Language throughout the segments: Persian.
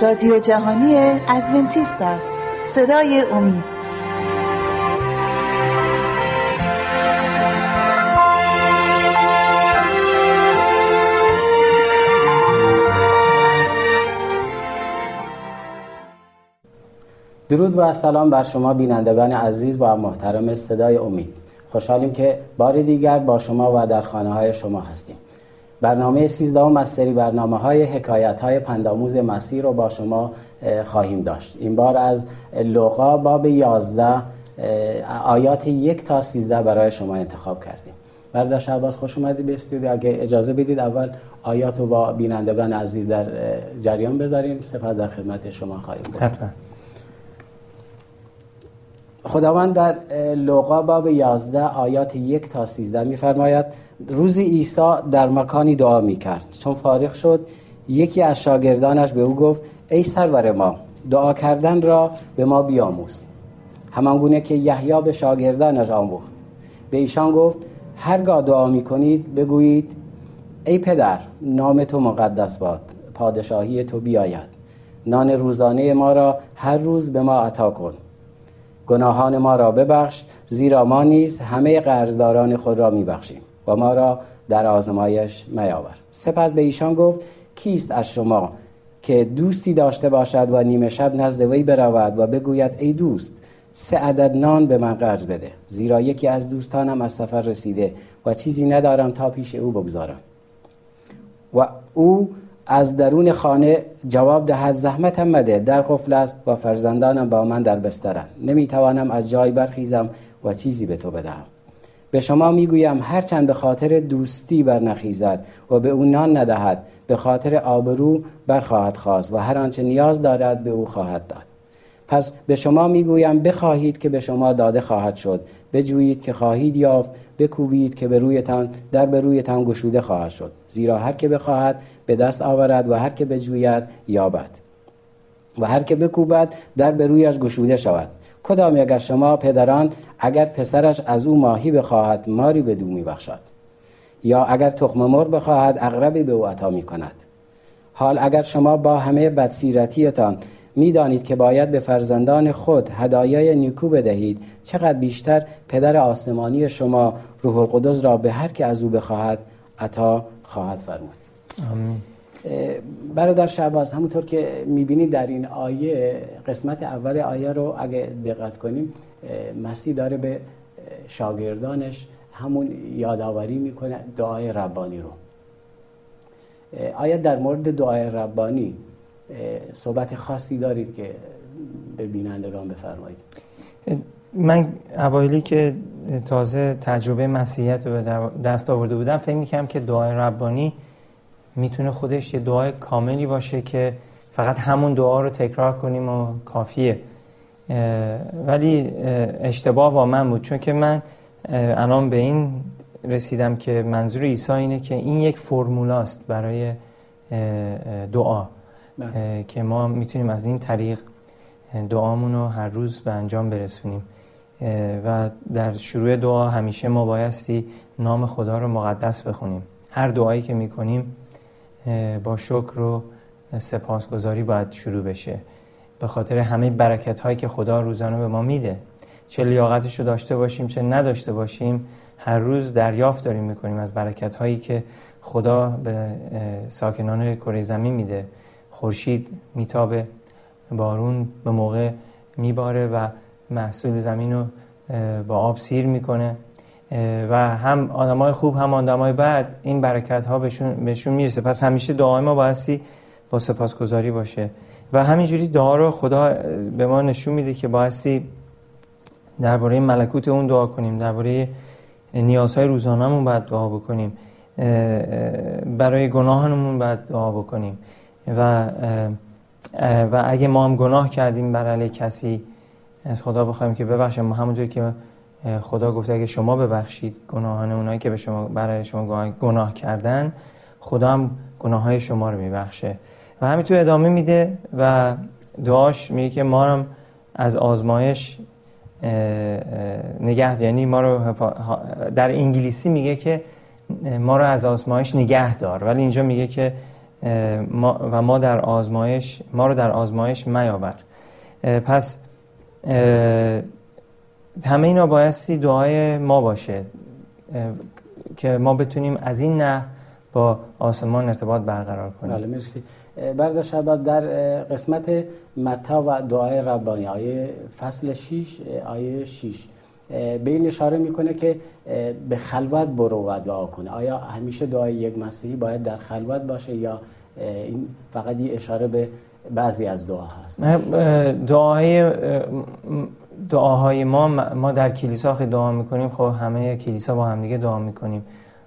رادیو جهانی ادونتیست است. صدای امید. درود و سلام بر شما بینندگان عزیز و محترم صدای امید. خوشحالیم که بار دیگر با شما و در خانه های شما هستیم. برنامه 13 از سری برنامه های حکایت های پنداموز مسیح رو با شما خواهیم داشت. این بار از لوقا باب 11 آیات یک تا 13 برای شما انتخاب کردیم. برادر شعباز خوش اومدید به استودیو. اگه اجازه بدید اول آیات رو با بینندگان عزیز در جریان بذاریم. سپس در خدمت شما خواهیم بود. خداوند در لوقا باب 11 آیات یک تا 13 میفرماید روزی عیسی در مکانی دعا می کرد چون فارغ شد یکی از شاگردانش به او گفت ای سرور ما دعا کردن را به ما بیاموز. همانگونه که یحیی به شاگردانش آموخت. به ایشان گفت هرگاه دعا می کنید بگویید ای پدر نام تو مقدس باد پادشاهی تو بیاید. نان روزانه ما را هر روز به ما عطا کن گناهان ما را ببخش زیرا ما نیز همه قرضداران خود را میبخشیم. و ما را در آزمایش میاور سپس به ایشان گفت کیست از شما که دوستی داشته باشد و نیمه شب نزد وی برود و بگوید ای دوست سه عدد نان به من قرض بده زیرا یکی از دوستانم از سفر رسیده و چیزی ندارم تا پیش او بگذارم. و او از درون خانه جواب دهد زحمتم مده در قفل است و فرزندانم با من در بسترند نمی‌توانم از جای برخیزم و چیزی به تو بدهم. به شما می‌گویم هرچند به خاطر دوستی برنخیزد و به او نان ندهد به خاطر آبرو برخواهد خواست و هر آنچه نیاز دارد به او خواهد داد. پس به شما می‌گویم بخواهید که به شما داده خواهد شد. بجویید که خواهید یافت بکوبید که به رویتان در به رویتان گشوده خواهد شد. زیرا هر که بخواهد به دست آورد و هر که بجوید یابد. و هر که بکوبد در به رویش گشوده شود. کدام یک از شما پدران اگر پسرش از او ماهی بخواهد ماری به دو میبخشد؟ یا اگر تخم مرغ بخواهد اغربی به او عطا می کند حال اگر شما با همه بدسیرتیتان می‌دانید که باید به فرزندان خود هدایای نیکو بدهید. چقدر بیشتر پدر آسمانی شما روح القدس را به هر که از او بخواهد عطا خواهد فرمود. آمین. برادر شعباز همونطور که می‌بینید در این آیه قسمت اول آیه رو اگه دقت کنیم مسیح داره به شاگردانش همون یادآوری می‌کنه دعای ربانی رو. آیا در مورد دعای ربانی صحبت خاصی دارید که به بینندگان بفرمایید من اوایلی که تازه تجربه مسیحیت رو به دست آورده بودم فکر می‌کنم که دعای ربانی می‌تونه خودش یه دعای کاملی باشه که فقط همون دعا رو تکرار کنیم و کافیه ولی اشتباه با من بود چون که من الان به این رسیدم که منظور عیسی اینه که این یک فرمولاست برای دعا. که ما می‌تونیم از این طریق دعامون رو هر روز به انجام برسونیم. و در شروع دعا همیشه ما بایستی نام خدا رو مقدس بخونیم. هر دعایی که می‌کنیم با شکر و سپاسگزاری باید شروع بشه. به خاطر همه برکت هایی که خدا روزانه به ما میده. چه لیاقتش رو داشته باشیم چه نداشته باشیم هر روز دریافت داریم می‌کنیم از برکت هایی که خدا به ساکنان کره زمین میده. خورشید میتابه بارون به موقع میباره و محصول زمین رو با آب سیر می‌کنه و هم آدمای خوب هم آدمای بعد این برکت ها بهشون, بهشون می‌رسه. پس همیشه دعای ما بایستی با سپاسگزاری باشه. و همینجوری دعا رو خدا به ما نشون میده که بایستی درباره ملکوت اون دعا کنیم درباره نیازهای روزانهمون باید دعا بکنیم برای گناهانمون باید دعا بکنیم. و و اگه ما هم گناه کردیم بر علیه کسی از خدا بخوایم که ببخشه ما همونجوری که خدا گفته اگه شما ببخشید گناهان اونایی که به شما برای شما گناه کردن خدا هم گناه های شما رو میبخشه. و همینطور ادامه میده و دعاش میگه که ما رو از آزمایش نگه یعنی ما رو در انگلیسی میگه که ما رو از آزمایش نگه دار. ولی اینجا میگه که ما و ما در آزمایش ما رو در آزمایش میاور پس همه اینا بایستی دعای ما باشه که ما بتونیم از این نه با آسمان ارتباط برقرار کنیم. بله مرسی. برده شباد در قسمت متا و دعای ربانی آیه فصل 6 آیه 6 به این اشاره می‌کنه که به خلوت برو و دعا کنه. آیا همیشه دعای یک مسیحی باید در خلوت باشه یا این فقط یه اشاره به بعضی از دعا هست؟ دعای دعاهای ما ما در کلیسا خیلی دعا می‌کنیم خب همه کلیسا با همدیگه دعا می‌کنیم.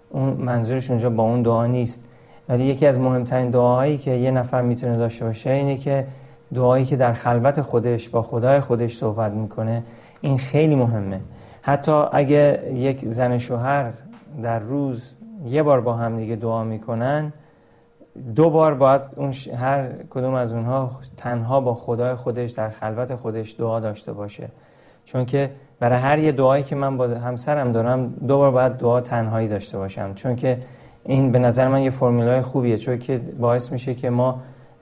اون منظورش اونجا با اون دعا نیست. ولی یکی از مهمترین دعاهایی که یه نفر می‌تونه داشته باشه اینه که دعایی که در خلوت خودش با خدای خودش صحبت می‌کنه این خیلی مهمه. حتی اگه یک زن شوهر در روز یه بار با هم دیگه دعا می‌کنن دو بار باید اون هر کدوم از اونها تنها با خدای خودش در خلوت خودش دعا داشته باشه. چون که برای هر یه دعایی که من با همسرم دارم دو بار باید دعا تنهایی داشته باشم. چون که این به نظر من یه فرمولای خوبیه. چون که باعث میشه که ما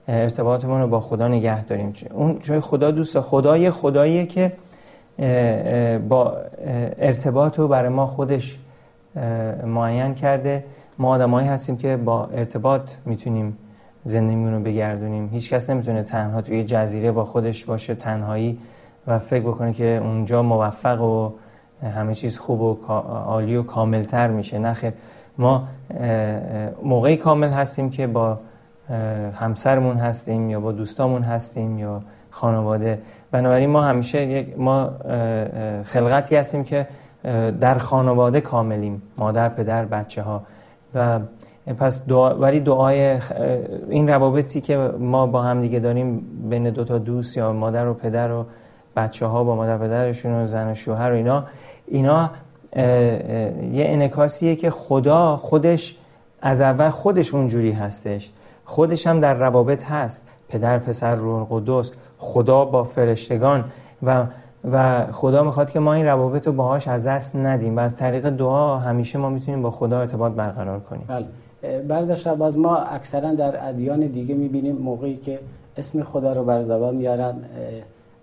ارتباطمون رو با خدا نگه داریم. اون چون خدا دوست خدا یه خداییه که با ارتباط رو برای ما خودش معین کرده. ما آدمایی هستیم که با ارتباط می‌تونیم زندگیمون رو بگردونیم. هیچ کس نمی‌تونه تنها توی جزیره با خودش باشه تنهایی و فکر بکنه که اونجا موفق و همه چیز خوب و عالی و کاملتر میشه. نخیر ما موقعی کامل هستیم که با همسرمون هستیم یا با دوستامون هستیم یا خانواده. بنابراین ما همیشه ما خلقتی هستیم که در خانواده کاملیم. مادر پدر بچه ها و پس دعا ولی دعای این روابطی که ما با هم دیگه داریم بین دو تا دوست یا مادر و پدر و بچه ها با مادر پدرشون و زن و شوهر و اینا اینا یه انکاسیه که خدا خودش از اول خودش اونجوری هستش. خودش هم در روابط هست. پدر پسر روح قدس خدا با فرشتگان و و خدا می‌خواد که ما این روابط رو باهاش از دست ندیم و از طریق دعا همیشه ما می‌تونیم با خدا ارتباط برقرار کنیم. بله. برداشت از ما اکثرا در ادیان دیگه می‌بینیم موقعی که اسم خدا رو بر زبان میارن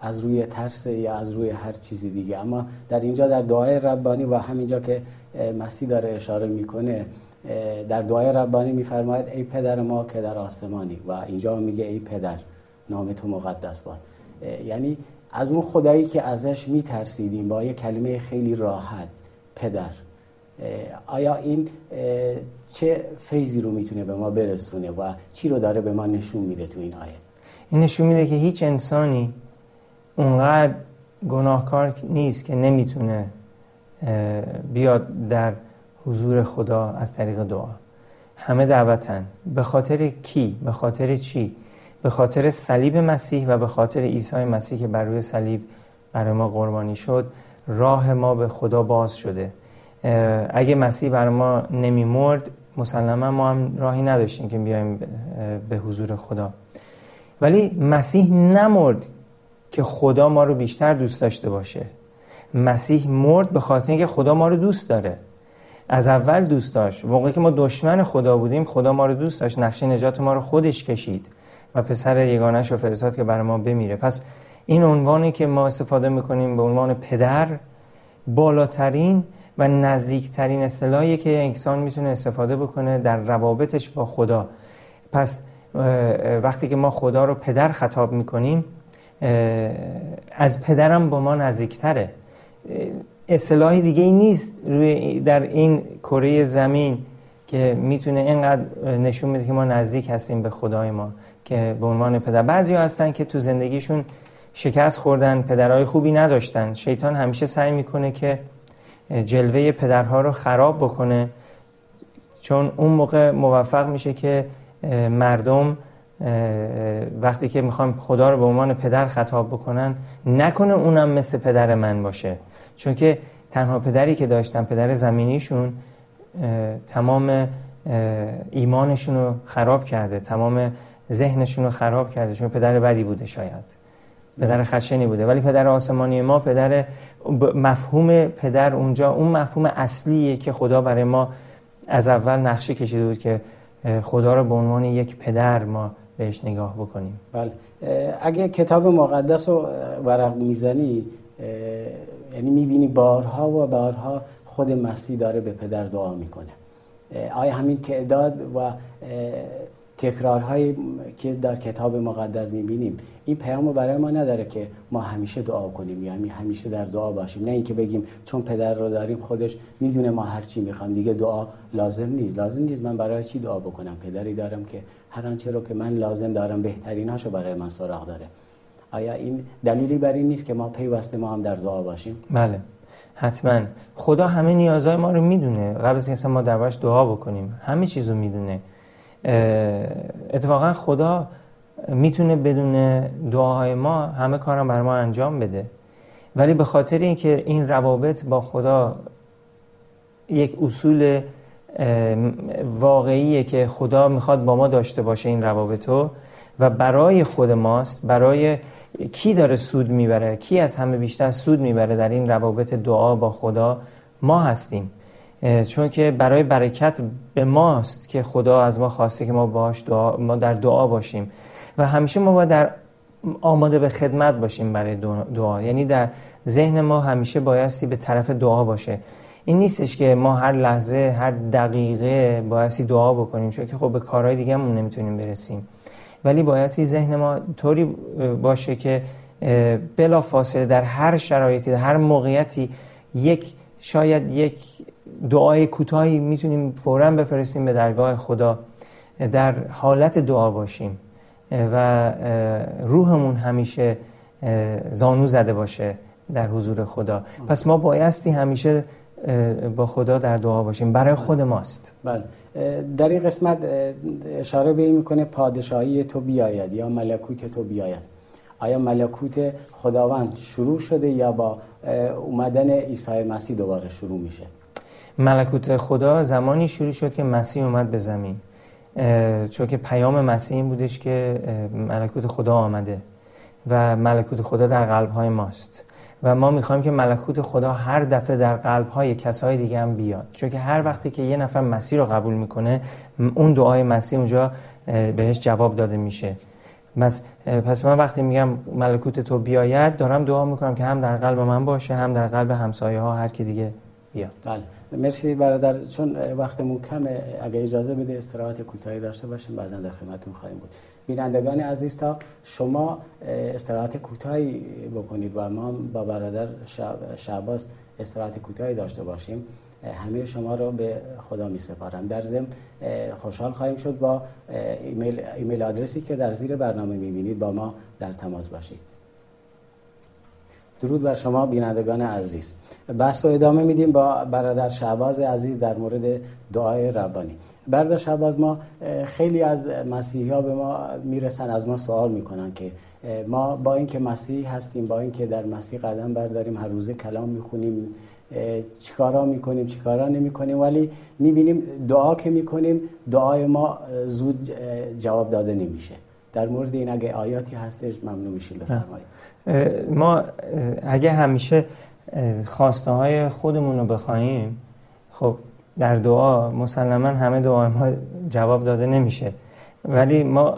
از روی ترس یا از روی هر چیزی دیگه. اما در اینجا در دعای ربانی و همینجا که مسیح داره اشاره می‌کنه در دعای ربانی میفرماید ای پدر ما که در آسمانی. و اینجا میگه ای پدر. نام تو مقدس باد. یعنی از اون خدایی که ازش میترسیدیم با یه کلمه خیلی راحت پدر. آیا این چه فیضی رو می‌تونه به ما برسونه و چی رو داره به ما نشون میده تو این آیه؟ این نشون میده که هیچ انسانی اونقدر گناهکار نیست که نمی‌تونه بیاد در حضور خدا از طریق دعا. همه دعوتن. به خاطر کی؟ به خاطر چی؟ به خاطر صلیب مسیح و به خاطر عیسی مسیح که بر روی صلیب برای ما قربانی شد راه ما به خدا باز شده. اگه مسیح برای ما نمیمرد مسلما ما هم راهی نداشتیم که بیایم به حضور خدا. ولی مسیح نمرد که خدا ما رو بیشتر دوست داشته باشه. مسیح مرد به خاطر اینکه خدا ما رو دوست داره. از اول دوست داشت. موقعی که ما دشمن خدا بودیم خدا ما رو دوست داشت. نقشه نجات ما رو خودش کشید. و پسر یگانش رو فرستاد که برای ما بمیره. پس این عنوانی که ما استفاده می‌کنیم به عنوان پدر بالاترین و نزدیکترین اصطلاحی که انسان می‌تونه استفاده بکنه در روابطش با خدا. پس وقتی که ما خدا رو پدر خطاب می‌کنیم از پدرم با ما نزدیکتره. اصطلاحی دیگه ای نیست روی در این کره زمین که می‌تونه اینقدر نشون میده که ما نزدیک هستیم به خدای ما. که به عنوان پدر بعضی هستن که تو زندگیشون شکست خوردن پدرهای خوبی نداشتن. شیطان همیشه سعی می‌کنه که جلوه پدرها رو خراب بکنه. چون اون موقع موفق میشه که مردم وقتی که می‌خوام خدا رو به عنوان پدر خطاب بکنن نکنه اونم مثل پدر من باشه. چون که تنها پدری که داشتن پدر زمینیشون تمام ایمانشون رو خراب کرده. تمام ذهنشون رو خراب کرده چون پدر بدی بوده شاید. پدر خشنی بوده. ولی پدر آسمانی ما پدر مفهوم پدر اونجا اون مفهوم اصلیه که خدا برای ما از اول نقشه کشیده بود که خدا رو به عنوان یک پدر ما بهش نگاه بکنیم. بله. اگه کتاب مقدس رو ورق می‌زنی یعنی می‌بینی بارها و بارها خود مسیح داره به پدر دعا می‌کنه. آیا همین تعداد و تکرارهایی که در کتاب مقدس می‌بینیم این پیامو برای ما نداره که ما همیشه دعا کنیم یعنی همیشه در دعا باشیم. نه اینکه بگیم چون پدر رو داریم خودش می‌دونه ما هر چی می‌خوام. دیگه دعا لازم نیست. لازم نیست من برای چی دعا بکنم؟ پدری دارم که هر آنچه رو که من لازم دارم بهتریناشو برای من سراغ داره. آیا این دلیلی بر این نیست که ما پیوسته ما هم در دعا باشیم؟ بله. حتما. خدا همه نیازهای ما رو می‌دونه. قبل از اینکه ما دربارش دعا بکنیم همه چیز می‌دونه. اتفاقا خدا می‌تونه بدون دعاهای ما همه کارم بر ما انجام بده. ولی به خاطر اینکه این روابط با خدا یک اصول واقعیه که خدا می‌خواد با ما داشته باشه این روابطو و برای خود ماست برای کی داره سود می‌بره کی از همه بیشتر سود می‌بره در این روابط دعا با خدا ما هستیم. چون که برای برکت به ماست که خدا از ما خواسته که ما باش دعا ما در دعا باشیم. و همیشه ما باید در آماده به خدمت باشیم برای دعا. یعنی در ذهن ما همیشه بایستی به طرف دعا باشه. این نیستش که ما هر لحظه هر دقیقه بایستی دعا بکنیم چون که خب به کارهای دیگه همون نمی‌تونیم برسیم. ولی بایستی ذهن ما طوری باشه که بلا فاصله در هر شرایطی در هر موقعیتی یک شاید یک دعای کوتاهی می‌تونیم فورا بفرستیم به درگاه خدا. در حالت دعا باشیم. و روحمون همیشه زانو زده باشه در حضور خدا. پس ما بایستی همیشه با خدا در دعا باشیم. برای خود ماست. بله. در این قسمت اشاره به این می‌کنه پادشاهی تو بیاید یا ملکوت تو بیاید. آیا ملکوت خداوند شروع شده یا با اومدن عیسی مسیح دوباره شروع میشه؟ ملکوت خدا زمانی شروع شد که مسیح اومد به زمین. چون که پیام مسیح این بودش که ملکوت خدا آمده و ملکوت خدا در قلب های ماست. و ما می‌خوایم که ملکوت خدا هر دفعه در قلب های کسای دیگه هم بیاد. چون که هر وقتی که یه نفر مسیح رو قبول می‌کنه اون دعای مسیح اونجا بهش جواب داده میشه. پس, من وقتی میگم ملکوت تو بیاید دارم دعا می‌کنم که هم در قلب من باشه هم در قلب همسایه ها هر کی دیگه بیاد. بله. مرسی برادر چون وقتمون کمه. اگه اجازه بده استراحت کوتاهی داشته باشیم بعدا در خدمتتون خواهیم بود. بینندگان عزیز تا شما استراحت کوتاهی بکنید و ما با برادر شعباز استراحت کوتاهی داشته باشیم همه شما رو به خدا می سپارم. در ضمن خوشحال خواهیم شد با ایمیل, ایمیل آدرسی که در زیر برنامه می بینید با ما در تماس باشید. درود بر شما بینندگان عزیز. بحث و ادامه میدیم با برادر شعباز عزیز در مورد دعای ربانی. برادر شعباز ما خیلی از مسیحی ها به ما می‌رسن از ما سوال می‌کنن که ما با اینکه مسیحی هستیم با اینکه در مسیح قدم برداریم هر روزه کلام می‌خونیم چیکارا می‌کنیم چیکارا نمی‌کنیم ولی می‌بینیم دعا که می‌کنیم دعای ما زود جواب داده نمیشه. در مورد این اگه آیاتی هستش ممنون میشید بفرمایید. ما اگه همیشه خواسته های خودمون رو بخوایم خب در دعا مسلما همه دعای ما جواب داده نمیشه. ولی ما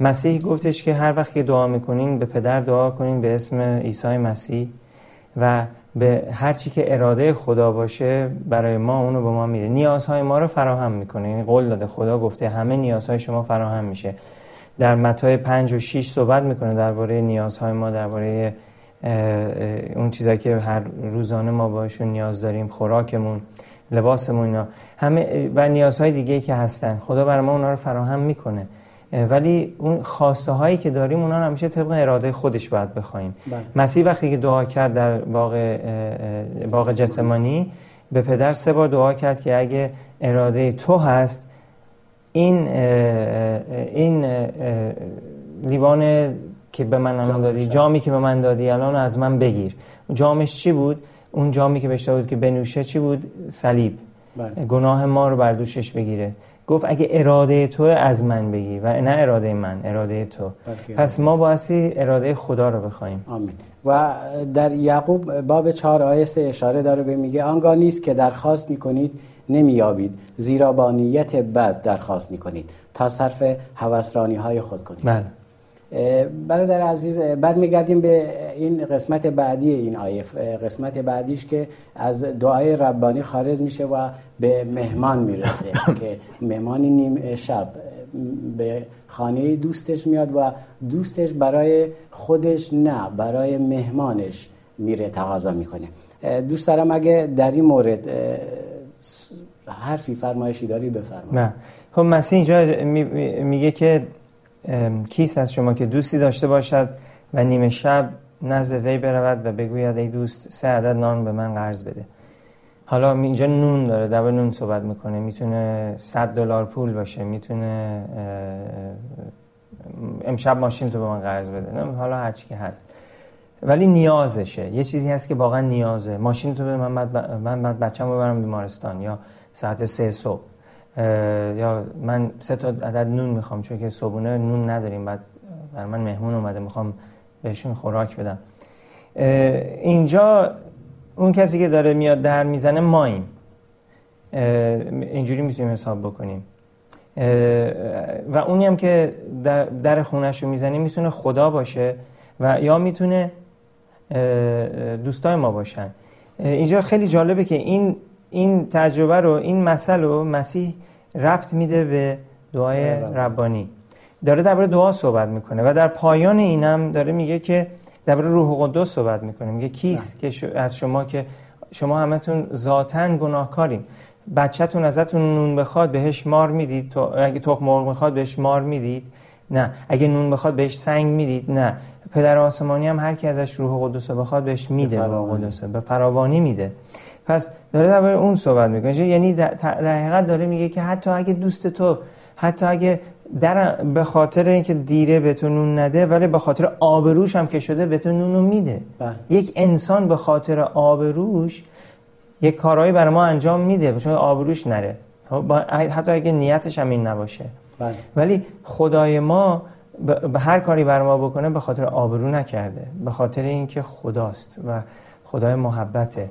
مسیح گفتش که هر وقت که دعا می‌کنین به پدر دعا کنین به اسم عیسی مسیح و به هر چی که اراده خدا باشه برای ما اونو به ما میده. نیازهای ما رو فراهم می‌کنه. یعنی قول داده خدا گفته همه نیازهای شما فراهم میشه. در متای پنج و 6 صحبت می‌کنه درباره نیازهای ما درباره اون چیزایی که هر روزانه ما باشون نیاز داریم خوراکمون لباسمون اینا. همه و نیازهای دیگه که هستن. خدا برای ما اونا رو فراهم می‌کنه. ولی اون خواسته هایی که داریم اونا همیشه طبق اراده خودش باید بخوایم. بله. مسیح وقتی که دعا کرد در باغ باغ جسمانی به پدر سه بار دعا کرد که اگه اراده تو هست این این لیوان که به من الان دادی جامی که به من دادی الان از من بگیر. جامش چی بود؟ اون جامی که بهش بود که بنوشه چی بود؟ صلیب. بله. گناه ما رو بر دوشش بگیره. گفت اگه اراده تو از من بگی و نه اراده من اراده تو. پس ما بایستی اراده خدا رو بخوایم. آمین. و در یعقوب باب چهار آیه سه اشاره داره به میگه آنگاه نیست که درخواست می‌کنید نمیابید زیرا با نیت بد درخواست می‌کنید. تا صرف هوسرانی های خود کنید. بله. برادر عزیز برمیگردیم به این قسمت بعدی این آیه. قسمت بعدیش که از دعای ربانی خارج میشه و به مهمان می‌رسه که مهمانی نیم شب به خانه دوستش میاد و دوستش برای خودش نه برای مهمانش میره تقاضا می‌کنه. دوست دارم اگه در این مورد حرفی فرمایشی داری بفرمایید. خب مسیح اینجا میگه که کیس از شما که دوستی داشته باشد و نیمه شب نزد وی برود و بگوید ای دوست سه عدد نان به من قرض بده. حالا اینجا نون داره در نون صحبت می‌کنه. می‌تونه 100 دلار پول باشه می‌تونه امشب ماشین تو به من قرض بده. حالا هر چی که هست. ولی نیازشه. یه چیزی هست که واقعا نیازه. ماشین تو من بعد من بعد بچه‌مو ببرم بیمارستان یا ساعت سه صبح. یا من سه تا عدد نون می‌خوام چون که صبحونه نون نداریم. بعد بر من مهمون اومده می‌خوام بهشون خوراک بدم. اینجا اون کسی که داره میاد در می‌زنه ماییم اینجوری می‌تونیم حساب بکنیم. و اونی هم که در, در خونش رو می‌زنیم می‌تونه خدا باشه و یا می‌تونه دوستای ما باشن. اینجا خیلی جالبه که این این تجربه رو این مسئله رو مسیح ربط میده به دعای ربانی. داره درباره دعا صحبت می‌کنه و در پایان اینم داره میگه که درباره روح قدس صحبت می‌کنه. میگه کیست که از شما که شما همتون ذاتا گناهکارین. بچهتون ازتون نون بخواد بهش مار می‌دید. تو اگه تخم مرغ می‌خواد بهش مار می‌دید. نه. اگه نون بخواد بهش سنگ می‌دید. نه. پدر آسمانی هم هر کی ازش روح قدس بخواد بهش میده روح قدس به فراوانی میده. پس داره درباره اون صحبت می‌کنه. یعنی در, حقیقت داره میگه که حتی اگه دوست تو حتی اگه در به خاطر اینکه دیره به تو نون نده ولی به خاطر آبروش هم که شده به تو نونو میده. بله. یک انسان به خاطر آبروش یک کارهایی برای ما انجام میده چون آبروش نره. خب، حتی اگه نیتش هم این نباشه. بله. ولی خدای ما به هر کاری بر ما بکنه به خاطر آبرو نکرده به خاطر اینکه خداست و خدای محبته.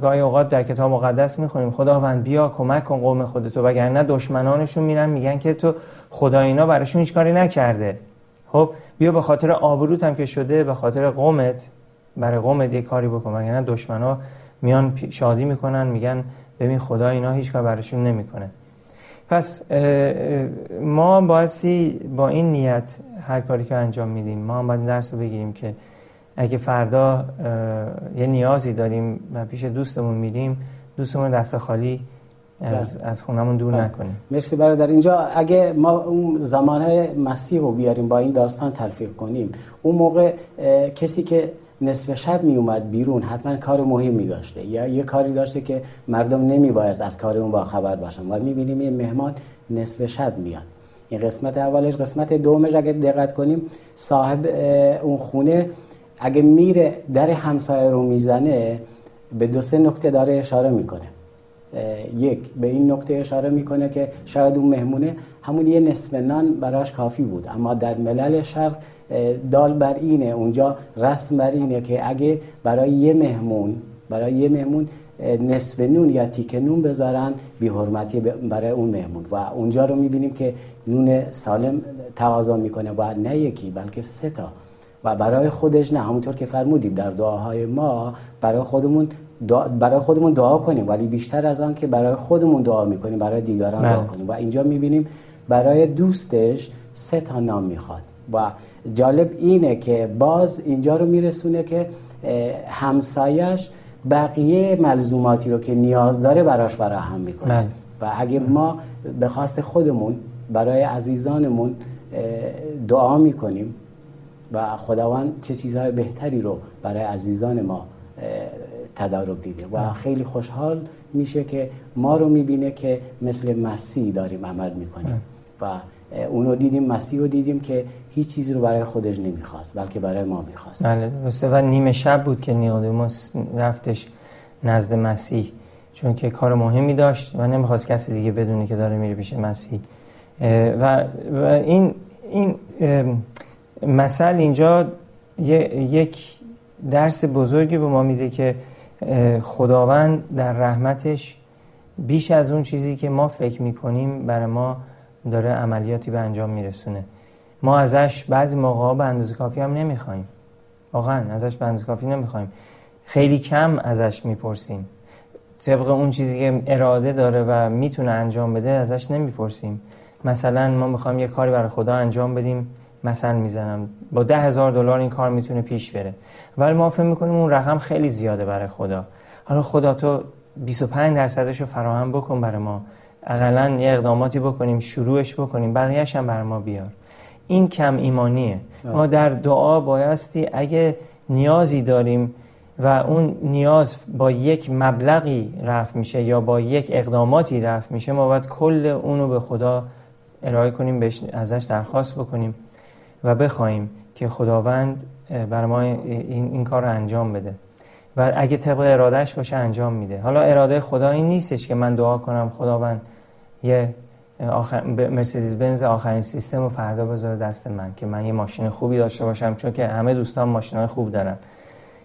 گاهی اوقات در کتاب مقدس می‌خونیم خداوند بیا کمک کن قوم خودتو. وگرنه دشمنانشون میرن میگن که تو خدا اینا براشون هیچ کاری نکرده. خب بیا به خاطر آبروت هم که شده به خاطر قومت برای قومت یه کاری بکن. وگرنه دشمنا میان شادی می‌کنن میگن ببین خدا اینا هیچ کار براشون نمی‌کنه. پس ما بایستی با این نیت هر کاری که انجام میدیم ما هم باید درس رو بگیریم که اگه فردا یه نیازی داریم و پیش دوستمون میریم دوستمون دست خالی از, بله. از خونمون دور بله. نکنیم مرسی برادر اینجا اگه ما اون زمانه مسیح رو بیاریم با این داستان تلفیق کنیم اون موقع کسی که نصف شب می اومد بیرون حتما کار مهمی داشته. یا یه کاری داشته که مردم نمی باید از کار اون با خبر باشن. و می‌بینیم یه مهمان نصف شب میاد. این قسمت اولش قسمت دومش اگه دقت کنیم صاحب اون خونه اگه میره در همسایه رو می‌زنه به دو سه نکته داره اشاره می‌کنه. یک به این نکته اشاره می‌کنه که شاید اون مهمونه. همون یه نصف نان براش کافی بود. اما در ملل شرق دال بر اینه. اونجا رسم بر اینه که اگه برای یه مهمون برای یه مهمون نصف نون یا تیک نون بذارن بی حرمتی برای اون مهمون. و اونجا رو می‌بینیم که نون سالم تقاضا می‌کنه. و نه یکی بلکه سه تا. و برای خودش نه. همونطور که فرمودیم در دعاهای ما برای خودمون برای خودمون دعا کنیم ولی بیشتر از آن که برای خودمون دعا می‌کنیم برای دیگران دعا بله. کنیم و اینجا می‌بینیم برای دوستش سه تا نام می‌خواد و جالب اینه که باز اینجا رو میرسونه که همسایش بقیه ملزوماتی رو که نیاز داره براش فراهم می‌کنه بله. و اگه ما به خواست خودمون برای عزیزانمون دعا می‌کنیم و خداوند چه چیزهای بهتری رو برای عزیزان ما تدارک دیده و خیلی خوشحال میشه که ما رو می‌بینه که مثل مسیح داریم عمل می‌کنیم. و اونو دیدیم مسیح رو دیدیم که هیچ چیزی رو برای خودش نمی‌خواست بلکه برای ما می‌خواست. بله و نیمه شب بود که نیقودیموس رفتش نزد مسیح چون که کار مهمی داشت و نمی‌خواست کسی دیگه بدونی که داره میره پیش مسیح. و, و این این مثل اینجا یک درس بزرگی به ما میده که خداوند در رحمتش بیش از اون چیزی که ما فکر می‌کنیم برای ما داره عملیاتی به انجام میرسونه. ما ازش بعضی موقع به اندازه کافی هم نمی‌خوایم. واقعا ازش به اندازه کافی نمی‌خوایم. خیلی کم ازش می‌پرسیم. طبق اون چیزی که اراده داره و می‌تونه انجام بده ازش نمی‌پرسیم. مثلا ما می‌خوایم یه کاری برای خدا انجام بدیم. مثلا می‌زنم. با ده هزار دلار این کار می‌تونه پیش بره. ولی ما فکر می‌کنیم اون رقم خیلی زیاده برای خدا. حالا خدا تو 25 درصدش رو فراهم بکن برای ما. اقلا یه اقداماتی بکنیم شروعش بکنیم. بقیهش هم برای ما بیار. این کم ایمانیه. ما در دعا بایستی اگه نیازی داریم و اون نیاز با یک مبلغی رفت میشه یا با یک اقداماتی رفت میشه ما باید کل اونو به خدا ارائه کنیم بهش ازش درخواست بکنیم. و بخوایم که خداوند بر ما این, این کار رو انجام بده. و اگه طبق ارادهش باشه انجام میده. حالا اراده خدا این نیستش که من دعا کنم خداوند یه آخر... مرسدس بنز آخرین سیستم رو فردا بذاره دست من که من یه ماشین خوبی داشته باشم چون که همه دوستان ماشین های خوب دارن.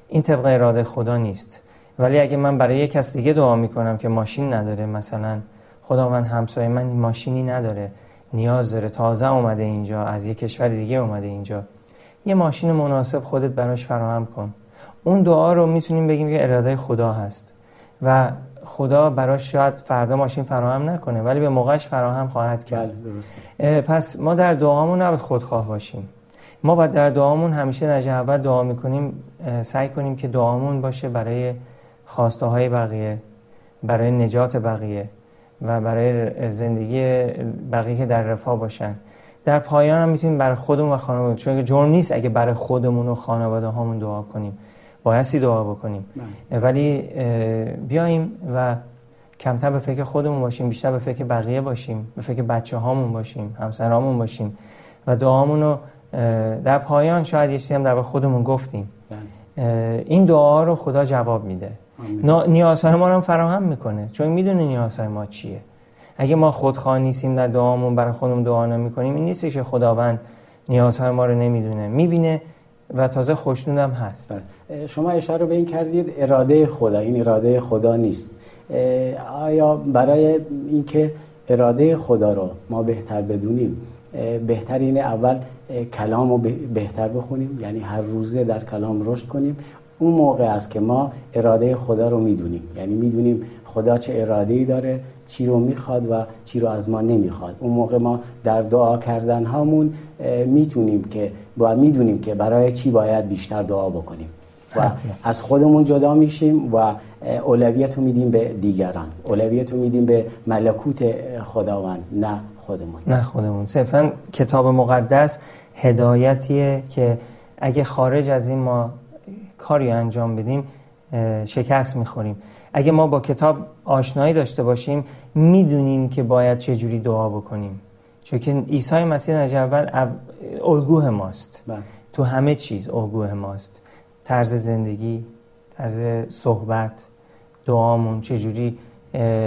این طبق اراده خدا نیست. ولی اگه من برای یک کس دیگه دعا می‌کنم که ماشین نداره مثلا خداوند همسایه من ماشینی نداره نیاز داره. تازه اومده اینجا از یه کشور دیگه اومده اینجا. یه ماشین مناسب خودت براش فراهم کن. اون دعا رو می‌تونیم بگیم که اراده خدا هست. و خدا براش شاید فردا ماشین فراهم نکنه ولی به موقعش فراهم خواهد کرد. بله، پس ما در دعامون نباید خودخواه باشیم. ما باید در دعامون همیشه در اول دعا می‌کنیم سعی کنیم که دعامون باشه برای خواسته های بقیه برای نجات بقیه. و برای زندگی بقیه که در رفاه باشن. در پایان هم می‌تونیم برای خودمون و خانواده چون جرم نیست اگه برای خودمون و خانواده هامون دعا کنیم. بایستی دعا بکنیم. بله. ولی بیایم و کمتر به فکر خودمون باشیم بیشتر به فکر بقیه باشیم به فکر بچه هامون باشیم همسرامون باشیم و دعامون رو در پایان شاید یه چیزی هم در خودمون گفتیم. بله. این دعا رو خدا جواب میده. نیازهای ما رو هم فراهم می‌کنه. چون می‌دونه نیازهای ما چیه. اگه ما خودخواه نیستیم در دعامون برای خودمون دعا نمی‌کنیم این نیست که خداوند نیازهای ما رو نمی‌دونه. می‌بینه و تازه خوشنودم هست. بله. شما اشاره به این کردید اراده خدا. این اراده خدا نیست. آیا برای اینکه اراده خدا رو ما بهتر بدونیم بهترین اول کلام رو بهتر بخونیم؟ یعنی هر روزه در کلام رشد کنیم. اون موقع است که ما اراده خدا رو می‌دونیم. یعنی می‌دونیم خدا چه اراده ای داره چی رو می‌خواد و چی رو از ما نمی‌خواد. اون موقع ما در دعا کردن هامون می‌تونیم که با می‌دونیم که برای چی باید بیشتر دعا بکنیم. و از خودمون جدا میشیم و اولویت رو میدیم به دیگران. اولویت رو میدیم به ملکوت خداوند نه خودمون. نه خودمون. صرفا کتاب مقدس هدایتیه که اگه خارج از این ما کاری انجام بدیم شکست می‌خوریم. اگه ما با کتاب آشنایی داشته باشیم می‌دونیم که باید چه جوری دعا بکنیم. چون که عیسی مسیح اول الگوه ماست. بله. تو همه چیز الگوه ماست. طرز زندگی طرز صحبت دعامون چه جوری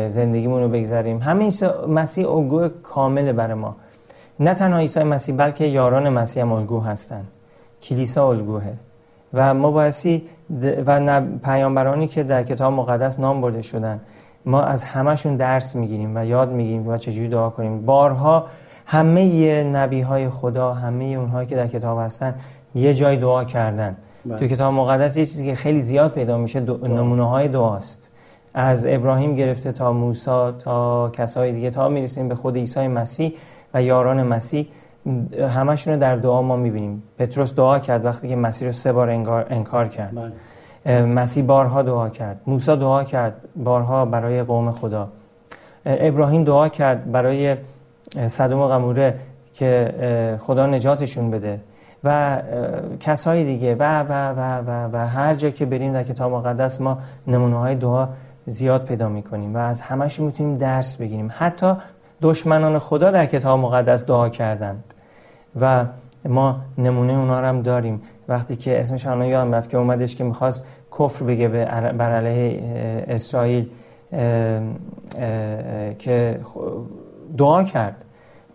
زندگیمون رو بگذاریم همه عیسی مسیح الگوه کامل برای ما. نه تنها عیسی مسیح بلکه یاران مسیح هم الگو هستن. کلیسا الگوه. و ما بایستی و پیامبرانی که در کتاب مقدس نام برده شدن. ما از همشون درس می‌گیریم و یاد می‌گیریم و چجوری دعا کنیم. بارها همه نبی های خدا همه اونهایی که در کتاب هستن یه جای دعا کردن. بله. تو کتاب مقدس یه چیزی که خیلی زیاد پیدا میشه نمونه های دعاست. از ابراهیم گرفته تا موسی تا کسای دیگه تا می‌رسیم به خود عیسی مسیح و یاران مسیح. همشون رو در دعا ما می‌بینیم. پتروس دعا کرد وقتی که مسیح رو سه بار انکار, انکار کرد. بله. مسیح بارها دعا کرد. موسی دعا کرد بارها برای قوم خدا. ابراهیم دعا کرد برای صدوم و غموره که خدا نجاتشون بده. و کسای دیگه و و و و و هر جا که بریم در کتاب مقدس ما نمونه های دعا زیاد پیدا می‌کنیم و از همشون می‌تونیم درس بگیریم. حتی دشمنان خدا در کتاب مقدس دعا کردند. و ما نمونه اونا رو هم داریم. وقتی که اسمش آنها یادم رفت که اومدش که می‌خواست کفر بگه بر علیه اسرائیل که دعا کرد.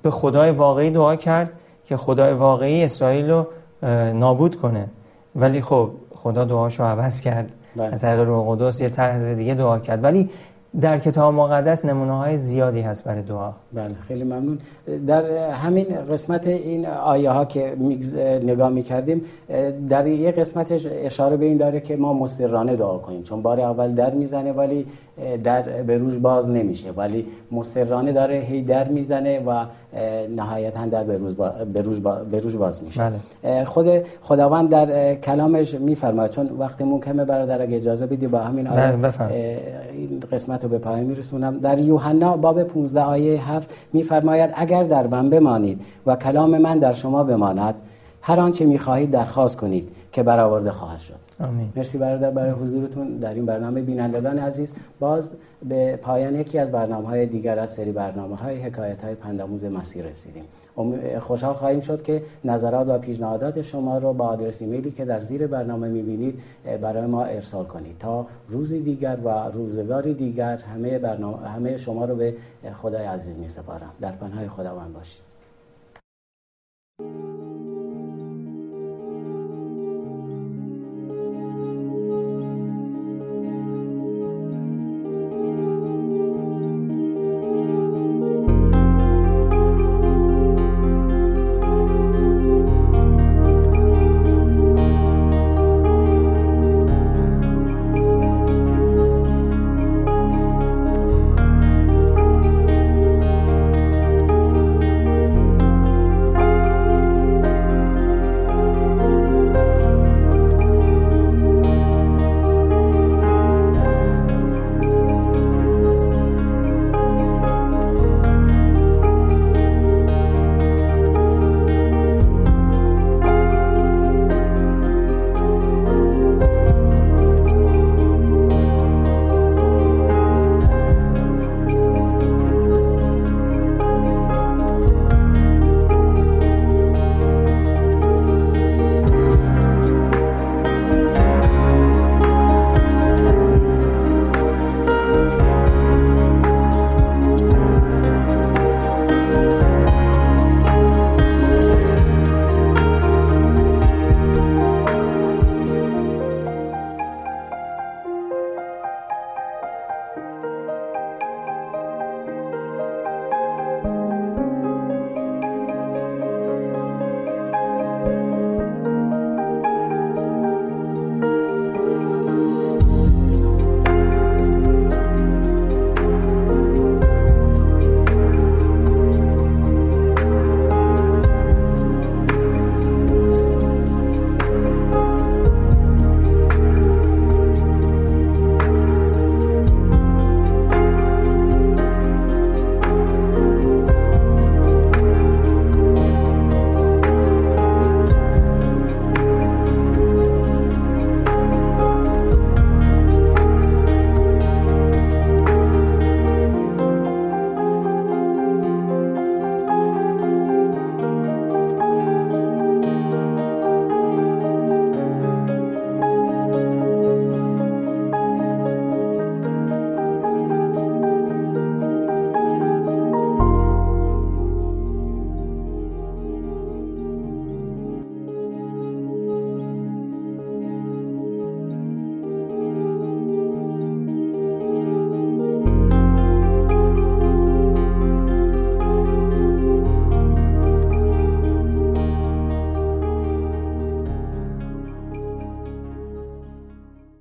به خدای واقعی دعا کرد که خدای واقعی اسرائیل رو نابود کنه. ولی خب خدا دعاشو عوض کرد. بله. از طریق روح قدس یه طرز دیگه دعا کرد. ولی در کتاب مقدس نمونه های زیادی هست برای دعا. بله خیلی ممنون. در همین قسمت این آیه ها که نگاه می کردیم در یه قسمتش اشاره به این داره که ما مسترانه دعا کنیم. چون بار اول در می‌زنه ولی در به روش باز نمیشه. ولی مسترانه داره هی در می‌زنه و نهایتا در به روز, به روز, باز میشه. بله. خود خداوند در کلامش میفرماید چون وقتی کمه برادر اگه اجازه بدی با همین آیه بله این قسمت رو به پایان میرسونم. در یوحنا باب 15 آیه 7 میفرماید اگر در من بمانید و کلام من در شما بماند هر آنچه می‌خواهید درخواست کنید. که برآورده خواهد شد. آمین. مرسی برادر برای حضورتون در این برنامه بینندگان عزیز. باز به پایان یکی از برنامه های دیگر از سری برنامه های حکایت های پنداموز مسیر رسیدیم خوشحال خواهیم شد که نظرات و پیشنهادات شما رو با آدرس ایمیلی که در زیر برنامه می‌بینید برای ما ارسال کنید. تا روزی دیگر و روزگاری دیگر همه, برنامه، همه شما رو به خدای عزیز می سپارم در پنهای خداوند باشید.